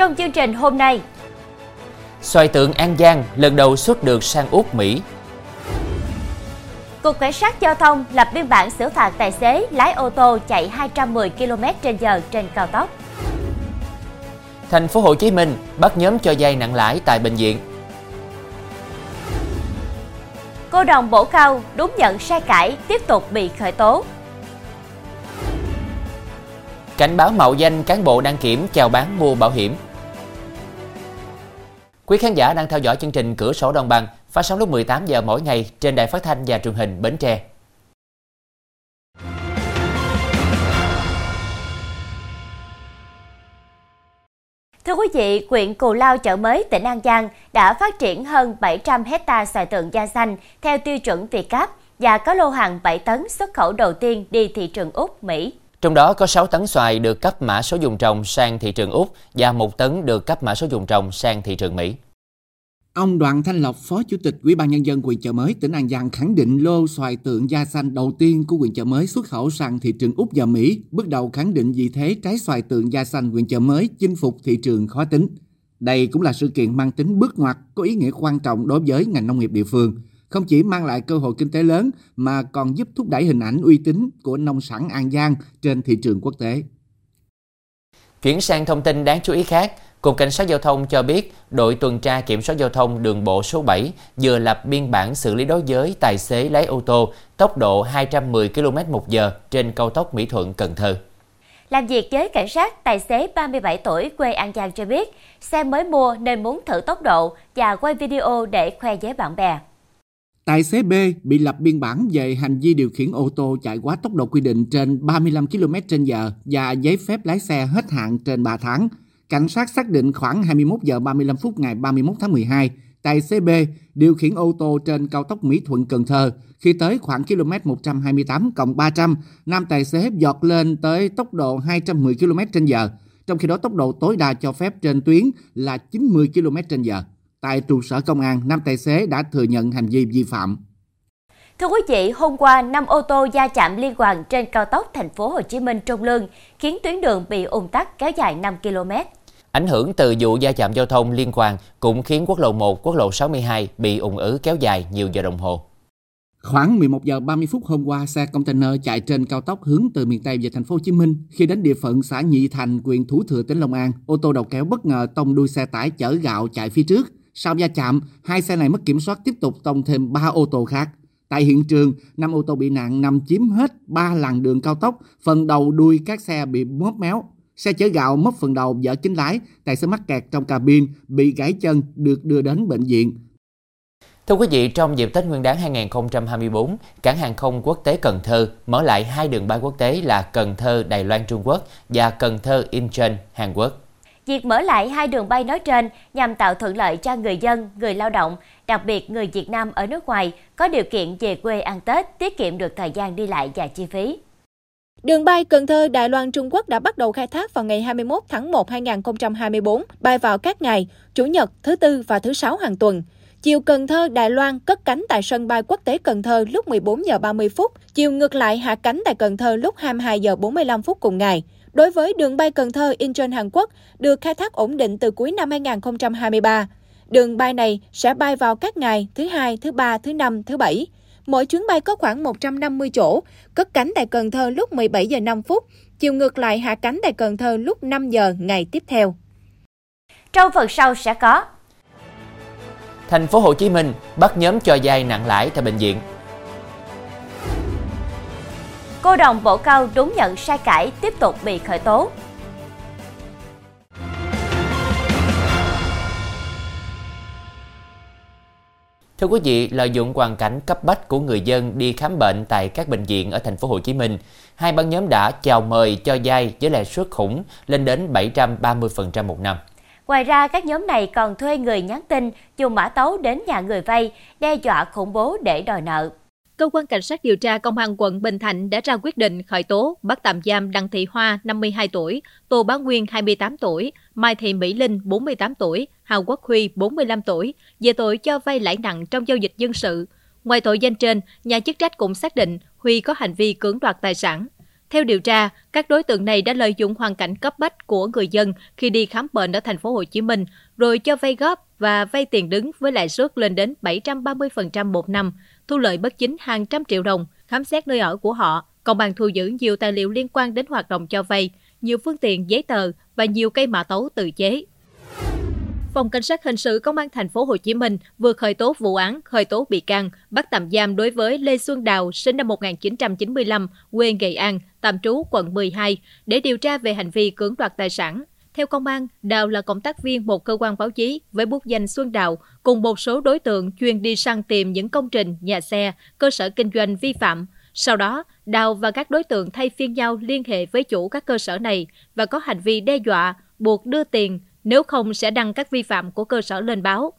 Trong chương trình hôm nay, Xoài tượng An Giang lần đầu xuất được sang Úc, Mỹ. Cục Cảnh sát Giao thông lập biên bản xử phạt tài xế lái ô tô chạy 210 km/h trên cao tốc. Thành phố Hồ Chí Minh bắt nhóm cho vay nặng lãi tại bệnh viện. Cô đồng bổ cao đúng nhận sai cãi tiếp tục bị khởi tố. Cảnh báo mạo danh cán bộ đăng kiểm chào bán mua bảo hiểm. Quý khán giả đang theo dõi chương trình Cửa sổ Đồng bằng phát sóng lúc 18 giờ mỗi ngày trên đài phát thanh và truyền hình Bến Tre. Thưa quý vị, huyện Cù Lao chợ mới tỉnh An Giang đã phát triển hơn 700 hecta xoài tượng da xanh theo tiêu chuẩn Việt Gáp và có lô hàng 7 tấn xuất khẩu đầu tiên đi thị trường Úc, Mỹ. Trong đó có 6 tấn xoài được cấp mã số dùng trồng sang thị trường Úc và 1 tấn được cấp mã số dùng trồng sang thị trường Mỹ. Ông Đoàn Thanh Lộc, Phó Chủ tịch Ủy ban nhân dân huyện Chợ Mới tỉnh An Giang khẳng định lô xoài tượng da xanh đầu tiên của huyện Chợ Mới xuất khẩu sang thị trường Úc và Mỹ, bước đầu khẳng định vị thế trái xoài tượng da xanh huyện Chợ Mới chinh phục thị trường khó tính. Đây cũng là sự kiện mang tính bước ngoặt có ý nghĩa quan trọng đối với ngành nông nghiệp địa phương, không chỉ mang lại cơ hội kinh tế lớn mà còn giúp thúc đẩy hình ảnh uy tín của nông sản An Giang trên thị trường quốc tế. Chuyển sang thông tin đáng chú ý khác, Cục Cảnh sát Giao thông cho biết đội tuần tra kiểm soát giao thông đường bộ số 7 vừa lập biên bản xử lý đối với tài xế lái ô tô tốc độ 210 km một giờ trên cao tốc Mỹ Thuận Cần Thơ. Làm việc với cảnh sát, tài xế 37 tuổi quê An Giang cho biết xe mới mua nên muốn thử tốc độ và quay video để khoe với bạn bè. Tài xế B bị lập biên bản về hành vi điều khiển ô tô chạy quá tốc độ quy định trên 35 km/h và giấy phép lái xe hết hạn trên 3 tháng. Cảnh sát xác định khoảng 21 giờ 35 phút ngày 31 tháng 12, tài xế B điều khiển ô tô trên cao tốc Mỹ Thuận Cần Thơ. Khi tới khoảng km 128 cộng 300, nam tài xế giọt lên tới tốc độ 210 km/h, trong khi đó tốc độ tối đa cho phép trên tuyến là 90 km/h. Tại trụ sở công an, nam tài xế đã thừa nhận hành vi vi phạm. Thưa quý vị, hôm qua, năm ô tô va chạm liên hoàn trên cao tốc thành phố Hồ Chí Minh Trung Lương, khiến tuyến đường bị ùn tắc kéo dài 5 km. Ảnh hưởng từ vụ va chạm giao thông liên quan cũng khiến quốc lộ 1, quốc lộ 62 bị ùn ứ kéo dài nhiều giờ đồng hồ. Khoảng 11 giờ 30 phút hôm qua, xe container chạy trên cao tốc hướng từ miền Tây về thành phố Hồ Chí Minh. Khi đến địa phận xã Nhị Thành, huyện Thủ Thừa, tỉnh Long An, ô tô đầu kéo bất ngờ tông đuôi xe tải chở gạo chạy phía trước. Sau va chạm, hai xe này mất kiểm soát tiếp tục tông thêm 3 ô tô khác. Tại hiện trường, năm ô tô bị nạn nằm chiếm hết 3 làn đường cao tốc, phần đầu đuôi các xe bị móp méo. Xe chở gạo mất phần đầu dở kính lái, tài xế mắc kẹt trong cabin, bị gãy chân, được đưa đến bệnh viện. Thưa quý vị, trong dịp Tết Nguyên đán 2024, cảng hàng không quốc tế Cần Thơ mở lại hai đường bay quốc tế là Cần Thơ Đài Loan Trung Quốc và Cần Thơ Incheon Hàn Quốc. Việc mở lại hai đường bay nói trên nhằm tạo thuận lợi cho người dân, người lao động, đặc biệt người Việt Nam ở nước ngoài có điều kiện về quê ăn Tết, tiết kiệm được thời gian đi lại và chi phí. Đường bay Cần Thơ Đài Loan Trung Quốc đã bắt đầu khai thác vào ngày 21 tháng 1 2024, bay vào các ngày Chủ nhật, thứ tư và thứ sáu hàng tuần. Chiều Cần Thơ Đài Loan cất cánh tại sân bay quốc tế Cần Thơ lúc 14 giờ 30 phút, chiều ngược lại hạ cánh tại Cần Thơ lúc 22 giờ 45 phút cùng ngày. Đối với đường bay Cần Thơ Incheon Hàn Quốc được khai thác ổn định từ cuối năm 2023. Đường bay này sẽ bay vào các ngày thứ hai, thứ ba, thứ năm, thứ bảy. Mỗi chuyến bay có khoảng 150 chỗ, cất cánh tại Cần Thơ lúc 17 giờ 5 phút, chiều ngược lại hạ cánh tại Cần Thơ lúc 5 giờ ngày tiếp theo. Trong phần sau sẽ có Thành phố Hồ Chí Minh bắt nhóm cho vay nặng lãi tại bệnh viện. Cô đồng bổ cao đúng nhận sai cãi tiếp tục bị khởi tố. Thưa quý vị, lợi dụng hoàn cảnh cấp bách của người dân đi khám bệnh tại các bệnh viện ở thành phố Hồ Chí Minh, hai băng nhóm đã chào mời cho vay với lãi suất khủng lên đến 730% một năm. Ngoài ra, các nhóm này còn thuê người nhắn tin, dùng mã tấu đến nhà người vay, đe dọa khủng bố để đòi nợ. Cơ quan Cảnh sát điều tra Công an quận Bình Thạnh đã ra quyết định khởi tố, bắt tạm giam Đặng Thị Hoa, 52 tuổi, Tô Bá Nguyên, 28 tuổi, Mai Thị Mỹ Linh, 48 tuổi, Hào Quốc Huy, 45 tuổi, về tội cho vay lãi nặng trong giao dịch dân sự. Ngoài tội danh trên, nhà chức trách cũng xác định Huy có hành vi cưỡng đoạt tài sản. Theo điều tra, các đối tượng này đã lợi dụng hoàn cảnh cấp bách của người dân khi đi khám bệnh ở thành phố Hồ Chí Minh, rồi cho vay góp và vay tiền đứng với lãi suất lên đến 730% một năm, thu lợi bất chính hàng trăm triệu đồng. Khám xét nơi ở của họ, công an thu giữ nhiều tài liệu liên quan đến hoạt động cho vay, nhiều phương tiện giấy tờ và nhiều cây mã tấu tự chế. Phòng Cảnh sát hình sự Công an thành phố Hồ Chí Minh vừa khởi tố vụ án, khởi tố bị can, bắt tạm giam đối với Lê Xuân Đào, sinh năm 1995, quê Nghệ An, tạm trú quận 12, để điều tra về hành vi cưỡng đoạt tài sản. Theo công an, Đào là cộng tác viên một cơ quan báo chí với bút danh Xuân Đào, cùng một số đối tượng chuyên đi săn tìm những công trình, nhà xe, cơ sở kinh doanh vi phạm. Sau đó, Đào và các đối tượng thay phiên nhau liên hệ với chủ các cơ sở này và có hành vi đe dọa, buộc đưa tiền, nếu không sẽ đăng các vi phạm của cơ sở lên báo.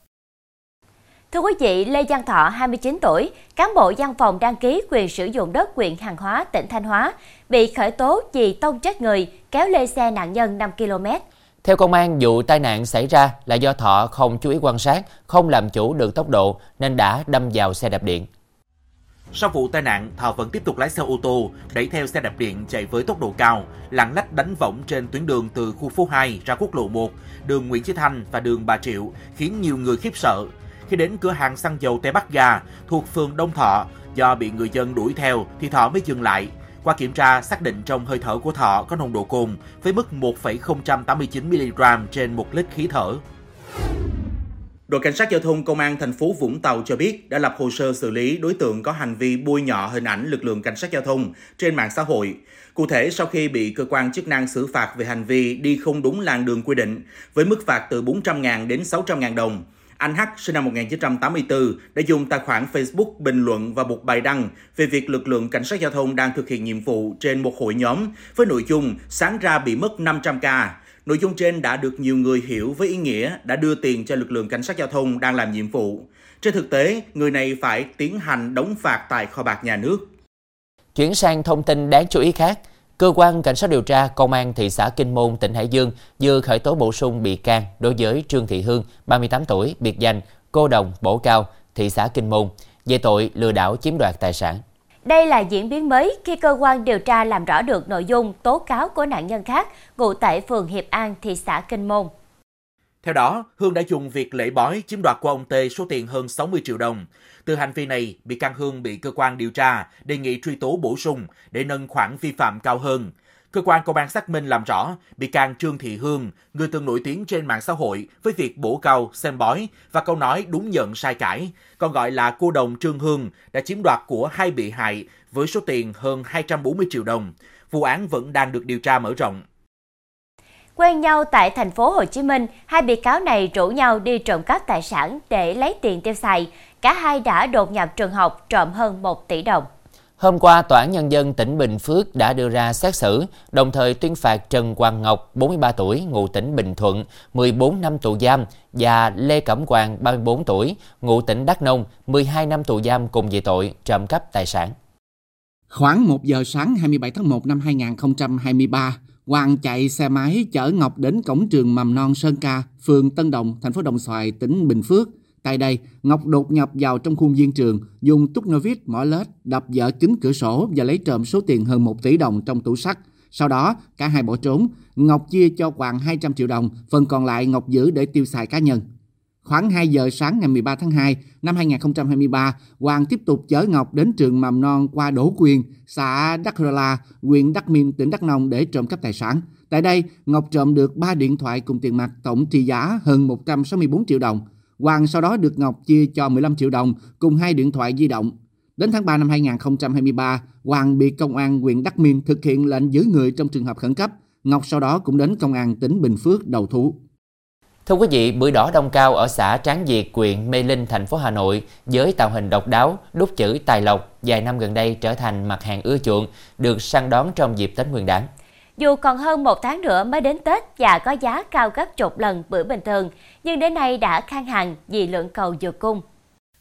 Thưa quý vị, Lê Giang Thọ, 29 tuổi, cán bộ văn phòng đăng ký quyền sử dụng đất huyện Hàng Hóa, tỉnh Thanh Hóa, bị khởi tố vì tông chết người, kéo lê xe nạn nhân 5 km. Theo công an, vụ tai nạn xảy ra là do Thọ không chú ý quan sát, không làm chủ được tốc độ nên đã đâm vào xe đạp điện. Sau vụ tai nạn, Thọ vẫn tiếp tục lái xe ô tô, đẩy theo xe đạp điện chạy với tốc độ cao, lạng lách đánh võng trên tuyến đường từ khu phố 2 ra quốc lộ 1, đường Nguyễn Chí Thanh và đường Bà Triệu, khiến nhiều người khiếp sợ. Khi đến cửa hàng xăng dầu Tây Bắc Ga thuộc phường Đông Thọ, do bị người dân đuổi theo thì Thọ mới dừng lại. Qua kiểm tra, xác định trong hơi thở của Thọ có nồng độ cồn với mức 1,089mg trên 1 lít khí thở. Đội cảnh sát giao thông công an thành phố Vũng Tàu cho biết đã lập hồ sơ xử lý đối tượng có hành vi bôi nhọ hình ảnh lực lượng cảnh sát giao thông trên mạng xã hội. Cụ thể, sau khi bị cơ quan chức năng xử phạt về hành vi đi không đúng làn đường quy định với mức phạt từ 400.000 đến 600.000 đồng, anh H sinh năm 1984 đã dùng tài khoản Facebook bình luận và một bài đăng về việc lực lượng cảnh sát giao thông đang thực hiện nhiệm vụ trên một hội nhóm với nội dung sáng ra bị mất 500k Nội dung trên đã được nhiều người hiểu với ý nghĩa đã đưa tiền cho lực lượng cảnh sát giao thông đang làm nhiệm vụ. Trên thực tế, người này phải tiến hành đóng phạt tại kho bạc nhà nước. Chuyển sang thông tin đáng chú ý khác, cơ quan cảnh sát điều tra công an thị xã Kinh Môn, tỉnh Hải Dương vừa khởi tố bổ sung bị can đối với Trương Thị Hương, 38 tuổi, biệt danh cô đồng bổ cao, thị xã Kinh Môn về tội lừa đảo chiếm đoạt tài sản. Đây là diễn biến mới khi cơ quan điều tra làm rõ được nội dung tố cáo của nạn nhân khác ngụ tại phường Hiệp An, thị xã Kinh Môn. Theo đó, Hương đã dùng việc lễ bói chiếm đoạt của ông T số tiền hơn 60 triệu đồng. Từ hành vi này, bị can Hương bị cơ quan điều tra đề nghị truy tố bổ sung để nâng khoản vi phạm cao hơn. Cơ quan công an xác minh làm rõ, bị can Trương Thị Hương, người từng nổi tiếng trên mạng xã hội với việc bổ cao, xem bói và câu nói đúng nhận sai cãi, còn gọi là cô đồng Trương Hương, đã chiếm đoạt của hai bị hại với số tiền hơn 240 triệu đồng. Vụ án vẫn đang được điều tra mở rộng. Quen nhau tại thành phố Hồ Chí Minh, hai bị cáo này rủ nhau đi trộm cắp tài sản để lấy tiền tiêu xài. Cả hai đã đột nhập trường học trộm hơn 1 tỷ đồng. Hôm qua, Tòa án Nhân dân tỉnh Bình Phước đã đưa ra xét xử, đồng thời tuyên phạt Trần Quang Ngọc, 43 tuổi, ngụ tỉnh Bình Thuận, 14 năm tù giam và Lê Cẩm Quang, 34 tuổi, ngụ tỉnh Đắk Nông, 12 năm tù giam cùng về tội trộm cắp tài sản. Khoảng 1 giờ sáng 27 tháng 1 năm 2023, Hoàng chạy xe máy chở Ngọc đến cổng trường mầm non Sơn Ca, phường Tân Đồng, thành phố Đồng Xoài, tỉnh Bình Phước. Tại đây, Ngọc đột nhập vào trong khuôn viên trường, dùng túc nơ vít mỏ lết, đập vỡ kính cửa sổ và lấy trộm số tiền hơn 1 tỷ đồng trong tủ sắt. Sau đó, cả hai bỏ trốn. Ngọc chia cho Hoàng 200 triệu đồng, phần còn lại Ngọc giữ để tiêu xài cá nhân. Khoảng 2 giờ sáng ngày 13 tháng 2 năm 2023, Hoàng tiếp tục chở Ngọc đến trường mầm non qua Đỗ Quyền, xã Đắc Rơ La, huyện Đắc Minh, tỉnh Đắk Nông để trộm cắp tài sản. Tại đây, Ngọc trộm được 3 điện thoại cùng tiền mặt tổng trị giá hơn 164 triệu đồng. Hoàng sau đó được Ngọc chia cho 15 triệu đồng cùng hai điện thoại di động. Đến tháng 3 năm 2023, Hoàng bị công an huyện Đắc Miên thực hiện lệnh giữ người trong trường hợp khẩn cấp. Ngọc sau đó cũng đến công an tỉnh Bình Phước đầu thú. Thưa quý vị, bưởi đỏ đông cao ở xã Tráng Việt, huyện Mê Linh, thành phố Hà Nội với tạo hình độc đáo, đúc chữ tài lộc vài năm gần đây trở thành mặt hàng ưa chuộng, được săn đón trong dịp Tết Nguyên đán. Dù còn hơn một tháng nữa mới đến Tết và có giá cao gấp chục lần bưởi bình thường, nhưng đến nay đã khan hàng vì lượng cầu vượt cung.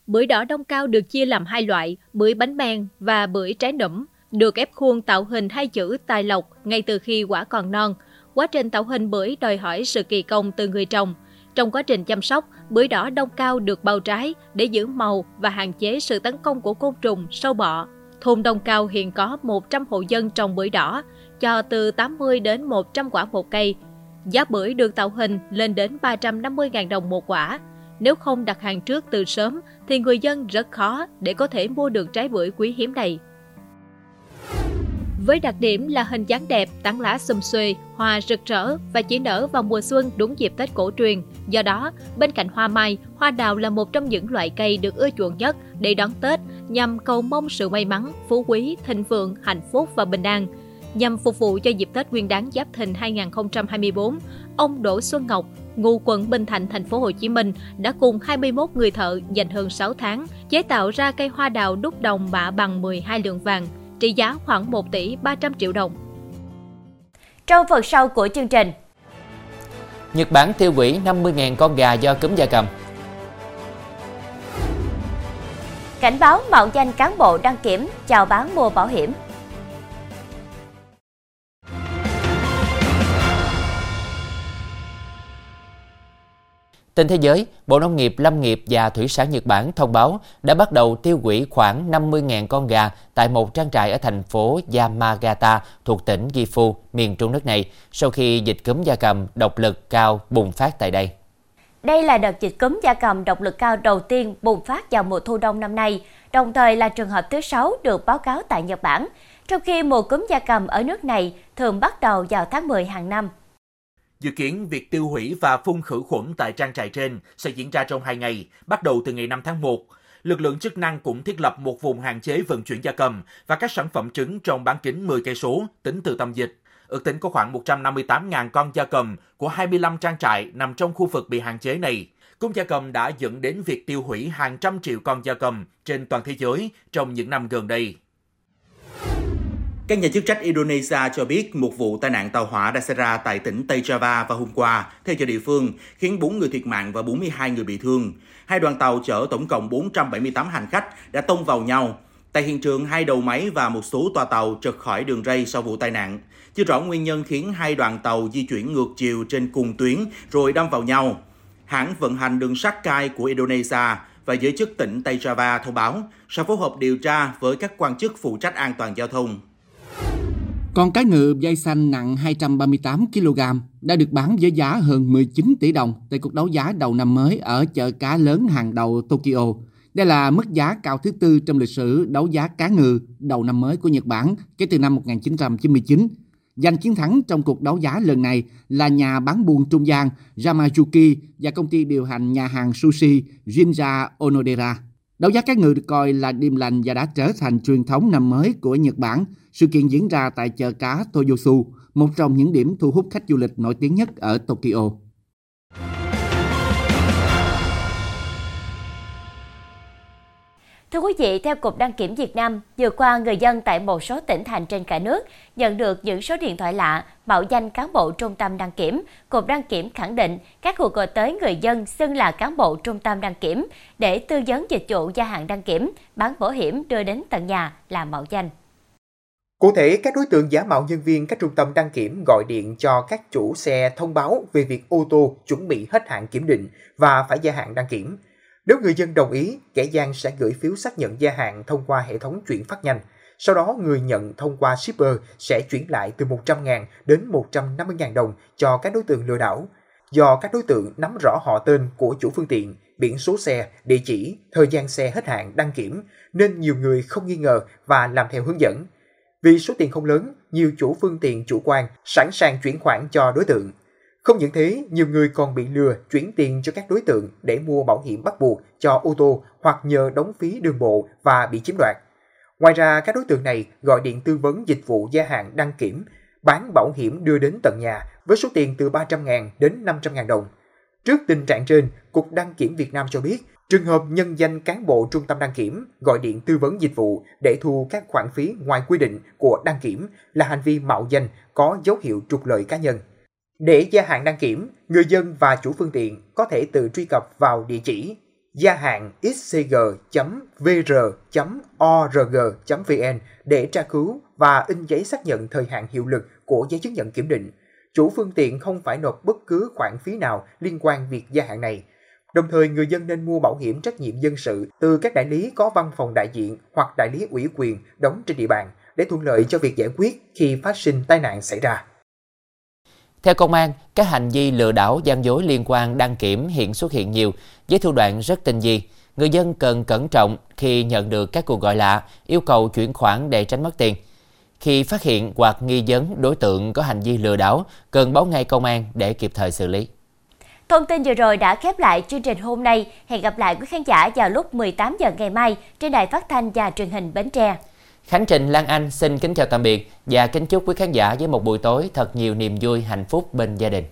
Bưởi đỏ đông cao được chia làm hai loại, bưởi bánh men và bưởi trái nẫm, được ép khuôn tạo hình hai chữ tài lộc ngay từ khi quả còn non. Quá trình tạo hình bưởi đòi hỏi sự kỳ công từ người trồng. Trong quá trình chăm sóc, bưởi đỏ đông cao được bao trái để giữ màu và hạn chế sự tấn công của côn trùng, sâu bọ. Thôn Đông Cao hiện có 100 hộ dân trồng bưởi đỏ, cho từ 80 đến 100 quả một cây. Giá bưởi được tạo hình lên đến 350.000 đồng một quả. Nếu không đặt hàng trước từ sớm thì người dân rất khó để có thể mua được trái bưởi quý hiếm này. Với đặc điểm là hình dáng đẹp, tán lá xum xuê, hoa rực rỡ và chỉ nở vào mùa xuân đúng dịp Tết cổ truyền. Do đó, bên cạnh hoa mai, hoa đào là một trong những loại cây được ưa chuộng nhất để đón Tết nhằm cầu mong sự may mắn, phú quý, thịnh vượng, hạnh phúc và bình an. Nhằm phục vụ cho dịp Tết Nguyên đán Giáp Thìn 2024, ông Đỗ Xuân Ngọc, ngụ quận Bình Thạnh, thành phố Hồ Chí Minh đã cùng 21 người thợ dành hơn 6 tháng chế tạo ra cây hoa đào đúc đồng bạ bằng 12 lượng vàng, trị giá khoảng 1 tỷ 300 triệu đồng. Trong phần sau của chương trình, Nhật Bản tiêu hủy 50.000 con gà do cúm gia cầm. cảnh báo mạo danh cán bộ đăng kiểm chào bán mua bảo hiểm. Tin thế giới, Bộ Nông nghiệp, Lâm nghiệp và Thủy sản Nhật Bản thông báo đã bắt đầu tiêu hủy khoảng 50.000 con gà tại một trang trại ở thành phố Yamagata thuộc tỉnh Gifu, miền trung nước này, sau khi dịch cúm gia cầm độc lực cao bùng phát tại đây. Đây là đợt dịch cúm gia cầm độc lực cao đầu tiên bùng phát vào mùa thu đông năm nay, đồng thời là trường hợp thứ sáu được báo cáo tại Nhật Bản, trong khi mùa cúm gia cầm ở nước này thường bắt đầu vào tháng 10 hàng năm. Dự kiến việc tiêu hủy và phun khử khuẩn tại trang trại trên sẽ diễn ra trong 2 ngày, bắt đầu từ ngày 5 tháng 1. Lực lượng chức năng cũng thiết lập một vùng hạn chế vận chuyển gia cầm và các sản phẩm trứng trong bán kính 10 cây số tính từ tâm dịch. Ước tính có khoảng 158.000 con gia cầm của 25 trang trại nằm trong khu vực bị hạn chế này. Cúm gia cầm đã dẫn đến việc tiêu hủy hàng trăm triệu con gia cầm trên toàn thế giới trong những năm gần đây. Các nhà chức trách Indonesia cho biết một vụ tai nạn tàu hỏa đã xảy ra tại tỉnh Tây Java vào hôm qua, theo giờ địa phương, khiến 4 người thiệt mạng và 42 người bị thương. Hai đoàn tàu chở tổng cộng 478 hành khách đã tông vào nhau. Tại hiện trường, hai đầu máy và một số toa tàu trật khỏi đường ray sau vụ tai nạn. Chưa rõ nguyên nhân khiến hai đoàn tàu di chuyển ngược chiều trên cùng tuyến rồi đâm vào nhau. Hãng vận hành đường sắt cai của Indonesia và giới chức tỉnh Tây Java thông báo sẽ phối hợp điều tra với các quan chức phụ trách an toàn giao thông. Con cá ngừ dây xanh nặng 238 kg đã được bán với giá hơn 19 tỷ đồng tại cuộc đấu giá đầu năm mới ở chợ cá lớn hàng đầu Tokyo. Đây là mức giá cao thứ tư trong lịch sử đấu giá cá ngừ đầu năm mới của Nhật Bản kể từ năm 1999. Giành chiến thắng trong cuộc đấu giá lần này là nhà bán buôn trung gian Yamajuki và công ty điều hành nhà hàng sushi Jinja Onodera. Đấu giá cá ngừ được coi là điềm lành và đã trở thành truyền thống năm mới của Nhật Bản. Sự kiện diễn ra tại chợ cá Toyosu, một trong những điểm thu hút khách du lịch nổi tiếng nhất ở Tokyo. Thưa quý vị, theo Cục Đăng kiểm Việt Nam, vừa qua người dân tại một số tỉnh thành trên cả nước nhận được những số điện thoại lạ mạo danh cán bộ trung tâm đăng kiểm. Cục Đăng kiểm khẳng định các cuộc gọi tới người dân xưng là cán bộ trung tâm đăng kiểm để tư vấn dịch vụ gia hạn đăng kiểm, bán bảo hiểm đưa đến tận nhà là mạo danh. Cụ thể, các đối tượng giả mạo nhân viên các trung tâm đăng kiểm gọi điện cho các chủ xe thông báo về việc ô tô chuẩn bị hết hạn kiểm định và phải gia hạn đăng kiểm. Nếu người dân đồng ý, kẻ gian sẽ gửi phiếu xác nhận gia hạn thông qua hệ thống chuyển phát nhanh. Sau đó, người nhận thông qua shipper sẽ chuyển lại từ 100.000 đến 150.000 đồng cho các đối tượng lừa đảo. Do các đối tượng nắm rõ họ tên của chủ phương tiện, biển số xe, địa chỉ, thời gian xe hết hạn đăng kiểm, nên nhiều người không nghi ngờ và làm theo hướng dẫn. Vì số tiền không lớn, nhiều chủ phương tiện chủ quan sẵn sàng chuyển khoản cho đối tượng. Không những thế, nhiều người còn bị lừa chuyển tiền cho các đối tượng để mua bảo hiểm bắt buộc cho ô tô hoặc nhờ đóng phí đường bộ và bị chiếm đoạt. Ngoài ra, các đối tượng này gọi điện tư vấn dịch vụ gia hạn đăng kiểm, bán bảo hiểm đưa đến tận nhà với số tiền từ 300.000 đến 500.000 đồng. Trước tình trạng trên, Cục Đăng kiểm Việt Nam cho biết, trường hợp nhân danh cán bộ trung tâm đăng kiểm gọi điện tư vấn dịch vụ để thu các khoản phí ngoài quy định của đăng kiểm là hành vi mạo danh có dấu hiệu trục lợi cá nhân. Để gia hạn đăng kiểm, người dân và chủ phương tiện có thể tự truy cập vào địa chỉ gia hạn xcg.vr.org.vn để tra cứu và in giấy xác nhận thời hạn hiệu lực của giấy chứng nhận kiểm định. Chủ phương tiện không phải nộp bất cứ khoản phí nào liên quan việc gia hạn này. Đồng thời, người dân nên mua bảo hiểm trách nhiệm dân sự từ các đại lý có văn phòng đại diện hoặc đại lý ủy quyền đóng trên địa bàn để thuận lợi cho việc giải quyết khi phát sinh tai nạn xảy ra. Theo công an, các hành vi lừa đảo gian dối liên quan đăng kiểm hiện xuất hiện nhiều với thủ đoạn rất tinh vi. Người dân cần cẩn trọng khi nhận được các cuộc gọi lạ yêu cầu chuyển khoản để tránh mất tiền. Khi phát hiện hoặc nghi vấn đối tượng có hành vi lừa đảo, cần báo ngay công an để kịp thời xử lý. Thông tin vừa rồi đã khép lại chương trình hôm nay. Hẹn gặp lại quý khán giả vào lúc 18 giờ ngày mai trên đài phát thanh và truyền hình Bến Tre. Khánh Trình, Lan Anh xin kính chào tạm biệt và kính chúc quý khán giả với một buổi tối thật nhiều niềm vui, hạnh phúc bên gia đình.